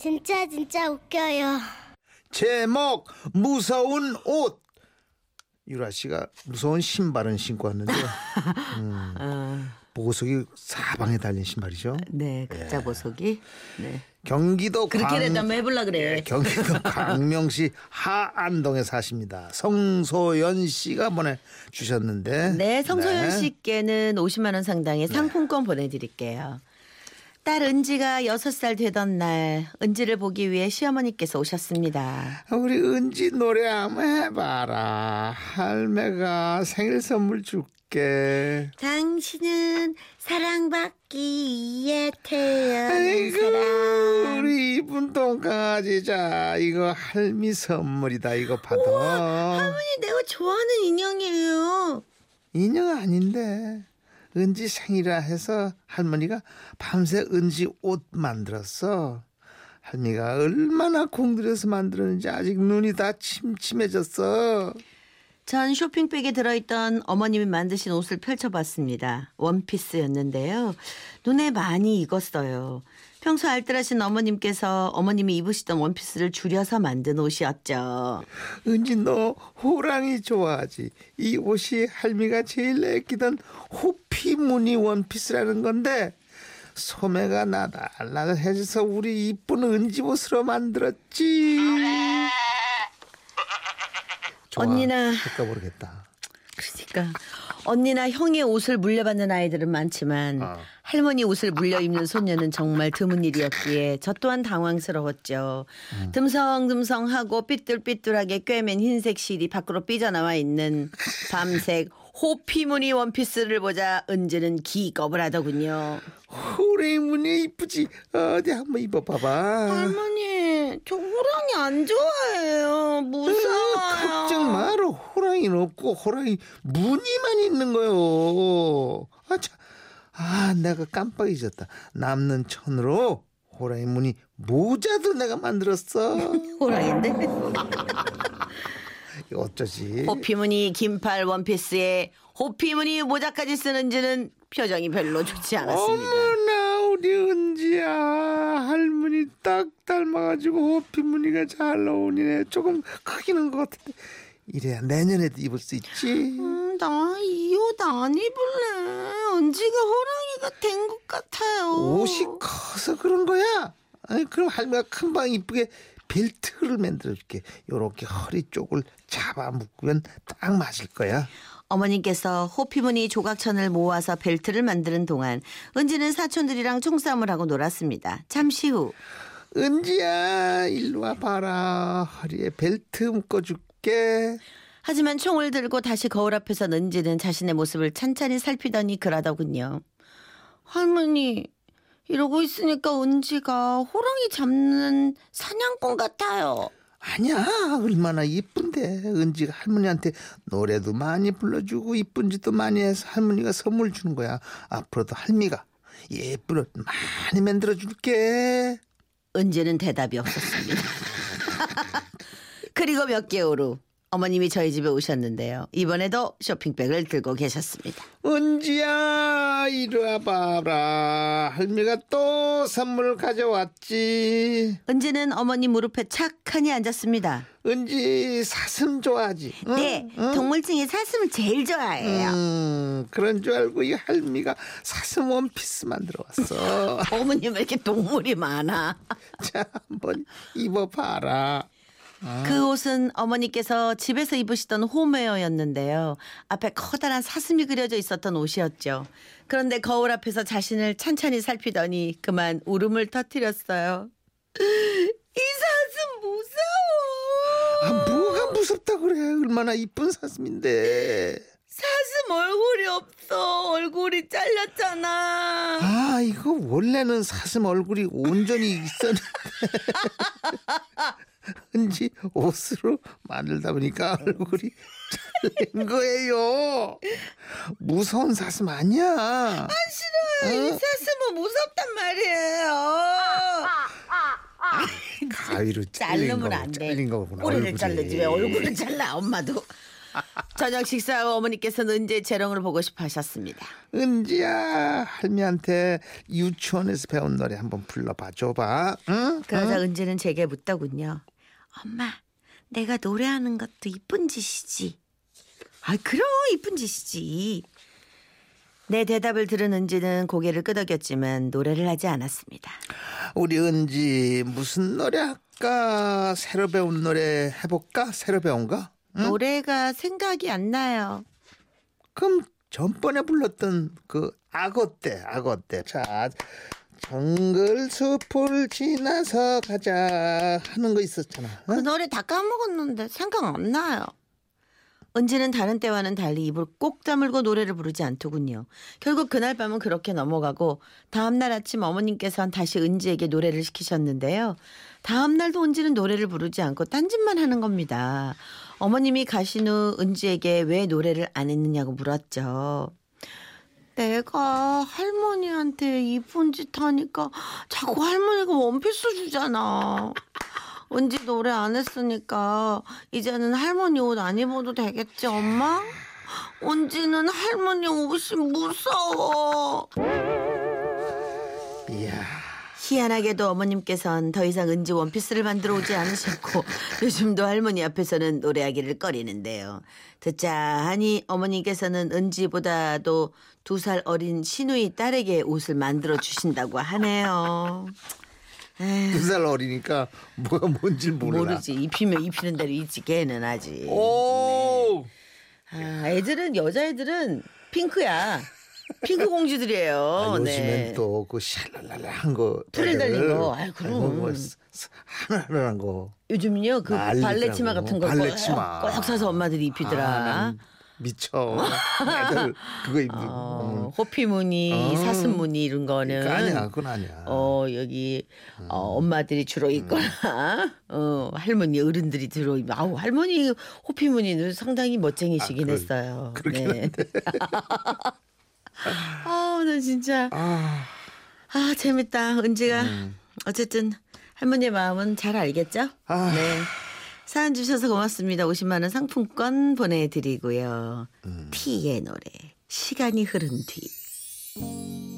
진짜 진짜 웃겨요. 제목 무서운 옷. 유라 씨가 무서운 신발은 신고 왔는데 어, 보석이 사방에 달린 신발이죠. 네, 각자 보석이. 네. 경기도 그렇게라도 광- 해보려 그래. 예, 경기도 광명시 하안동에 사십니다. 성소연 씨가 보내주셨는데. 네, 성소연 네. 씨께는 50만 원 상당의 상품권 보내드릴게요. 딸 은지가 6살 되던 날 은지를 보기 위해 시어머니께서 오셨습니다. 우리 은지 노래 한번 해봐라. 할매가 생일 선물 줄게. 당신은 사랑받기 위해 태어난 사람. 우리 이쁜 똥강아지 자 이거 할미 선물이다 이거 받아. 할머니 내가 좋아하는 인형이에요. 인형 아닌데 은지 생일이라 해서 할머니가 밤새 은지 옷 만들었어. 할미가 얼마나 공들여서 만들었는지 아직 눈이 다 침침해졌어. 전 쇼핑백에 들어있던 어머님이 만드신 옷을 펼쳐봤습니다. 원피스였는데요. 눈에 많이 익었어요. 평소 알뜰하신 어머님께서 어머님이 입으시던 원피스를 줄여서 만든 옷이었죠. 은지 너 호랑이 좋아하지? 이 옷이 할미가 제일 애끼던 호피 무늬 원피스라는 건데 소매가 나달나달해져서 우리 이쁜 은지 옷으로 만들었지. 언니나 할까 모르겠다. 그러니까 언니나 형의 옷을 물려받는 아이들은 많지만 어. 할머니 옷을 물려 입는 소녀는 정말 드문 일이었기에 저 또한 당황스러웠죠. 음. 듬성듬성하고 삐뚤삐뚤하게 꿰맨 흰색 실이 밖으로 삐져나와 있는 밤색 호피무늬 원피스를 보자 은지는 기겁을 하더군요. 호랑이 무늬 이쁘지? 어디 한번 입어봐봐. 할머니 저 호랑이 안 좋아해요. 무서워요. 걱정 마라. 호랑이는 없고 호랑이 무늬만 있는 거요. 아, 참. 아, 내가 깜빡 잊었다. 남는 천으로 호랑이 무늬 모자도 내가 만들었어. 호랑인데? 이거 어쩌지? 호피무늬 긴팔 원피스에 호피무늬 모자까지 쓰는지는 표정이 별로 좋지 않았습니다. 어머나 우리 은지야 할머니 딱 닮아가지고 호피 무늬가 잘 어울리네. 조금 한것 같은데 이래야 내년에도 입을 수 있지. 음, 나이 옷 안 입을래. 은지가 호랑이가 된 것 같아요. 옷이 커서 그런 거야? 아니 그럼 할머니가 금방 이쁘게 벨트를 만들어줄게. 요렇게 허리 쪽을 잡아 묶으면 딱 맞을 거야. 어머님께서 호피무늬 조각천을 모아서 벨트를 만드는 동안 은지는 사촌들이랑 총싸움을 하고 놀았습니다. 잠시 후 은지야 일로 와 봐라. 허리에 벨트 묶어줄게. 하지만 총을 들고 다시 거울 앞에서 은지는 자신의 모습을 찬찬히 살피더니 그러더군요. 할머니 이러고 있으니까 은지가 호랑이 잡는 사냥꾼 같아요. 아니야 얼마나 이쁜데. 은지가 할머니한테 노래도 많이 불러주고 이쁜 짓도 많이 해서 할머니가 선물 주는 거야. 앞으로도 할미가 예쁜 옷 많이 만들어 줄게. 은지는 대답이 없었습니다. 그리고 몇 개월 후 어머님이 저희 집에 오셨는데요. 이번에도 쇼핑백을 들고 계셨습니다. 은지야 이리 와봐라 할미가 또 선물 가져왔지 은지는 어머님 무릎에 착하니 앉았습니다. 은지 사슴 좋아하지 응? 네, 동물 중에 사슴을 제일 좋아해요. 음, 그런 줄 알고 이 할미가 사슴 원피스 만들어 왔어 어머님 왜 이렇게 동물이 많아? 자 한번 입어봐라 그 옷은 어머니께서 집에서 입으시던 홈웨어였는데요. 앞에 커다란 사슴이 그려져 있었던 옷이었죠. 그런데 거울 앞에서 자신을 찬찬히 살피더니 그만 울음을 터뜨렸어요. 이 사슴 무서워. 아, 뭐가 무섭다 그래. 얼마나 이쁜 사슴인데. 사슴 얼굴이 없어. 얼굴이 잘렸잖아. 아, 이거 원래는 사슴 얼굴이 온전히 있었는데. 은지 옷으로 만들다 보니까 얼굴이 잘린 거예요. 무서운 사슴 아니야. 싫어요. 이 사슴은 무섭단 말이에요. 가위로 잘린 자르면 거, 안 돼. 잘린 거구나. 꼬리를. 자르지 왜 얼굴을 잘라 엄마도. 저녁 식사 후 어머니께서는 은지의 재롱을 보고 싶어 하셨습니다. 은지야 할미한테 유치원에서 배운 노래 한번 불러봐 줘봐. 응? 그러자 은지는 제게 묻더군요. 엄마, 내가 노래하는 것도 이쁜 짓이지. 아, 그럼 이쁜 짓이지. 내 대답을 들은 은지는 고개를 끄덕였지만 노래를 하지 않았습니다. 우리 은지 무슨 노래 할까? 새로 배운 노래 해볼까? 새로 배운 거? 노래가 생각이 안 나요. 그럼 전번에 불렀던 그 악어 때, 악어 때. 자, 정글 숲을 지나서 가자 하는 거 있었잖아. 그 어? 노래 다 까먹었는데 생각 안 나요. 은지는 다른 때와는 달리 입을 꼭 다물고 노래를 부르지 않더군요. 결국 그날 밤은 그렇게 넘어가고 다음날 아침 어머님께서는 다시 은지에게 노래를 시키셨는데요. 다음날도 은지는 노래를 부르지 않고 딴짓만 하는 겁니다. 어머님이 가신 후 은지에게 왜 노래를 안 했느냐고 물었죠. 내가 할머니한테 이쁜 짓 하니까 자꾸 할머니가 원피스 주잖아. 은지 노래 안 했으니까 이제는 할머니 옷 안 입어도 되겠지 엄마? 은지는 할머니 옷이 무서워. 이야. 희한하게도 어머님께선 더 이상 은지 원피스를 만들어 오지 않으셨고 요즘도 할머니 앞에서는 노래하기를 꺼리는데요. 듣자 하니 어머니께서는 은지보다도 두 살 어린 시누이 딸에게 옷을 만들어 주신다고 하네요. 두 살 어리니까 뭐가 뭔지 몰라. 모르지 입히면 입히는 대로 있지 걔는 아직. 오! 아, 애들은 여자애들은 핑크야. 핑크 공주들이에요. 아, 요즘엔 네. 또그 샬랄랄한 거. 프릴 달린. 거. 아이, 그럼. 아이고, 뭐 스- 스- 하나하나한 거. 요즘요 그 난리더라고. 발레 치마 같은 거 발레 꼭- 치마. 꼭 사서 엄마들이 입히더라. 아, 난 미쳐. 애들 그거 입고. 어, 음. 호피무늬, 어. 사슴무늬 이런 거는 아니야, 그건 아니야. 어 여기 어, 엄마들이 주로 음. 입거나 어 할머니 어른들이 주로 입. 아우 할머니 호피무늬는 상당히 멋쟁이시긴 아, 그럴- 했어요. 그렇긴 네. 아나 진짜 아, 아 재밌다 은지가 어쨌든 할머니의 마음은 잘 알겠죠? 아. 네. 사연 주셔서 고맙습니다. 50만 원 상품권 보내드리고요. 티의 노래 시간이 흐른 뒤.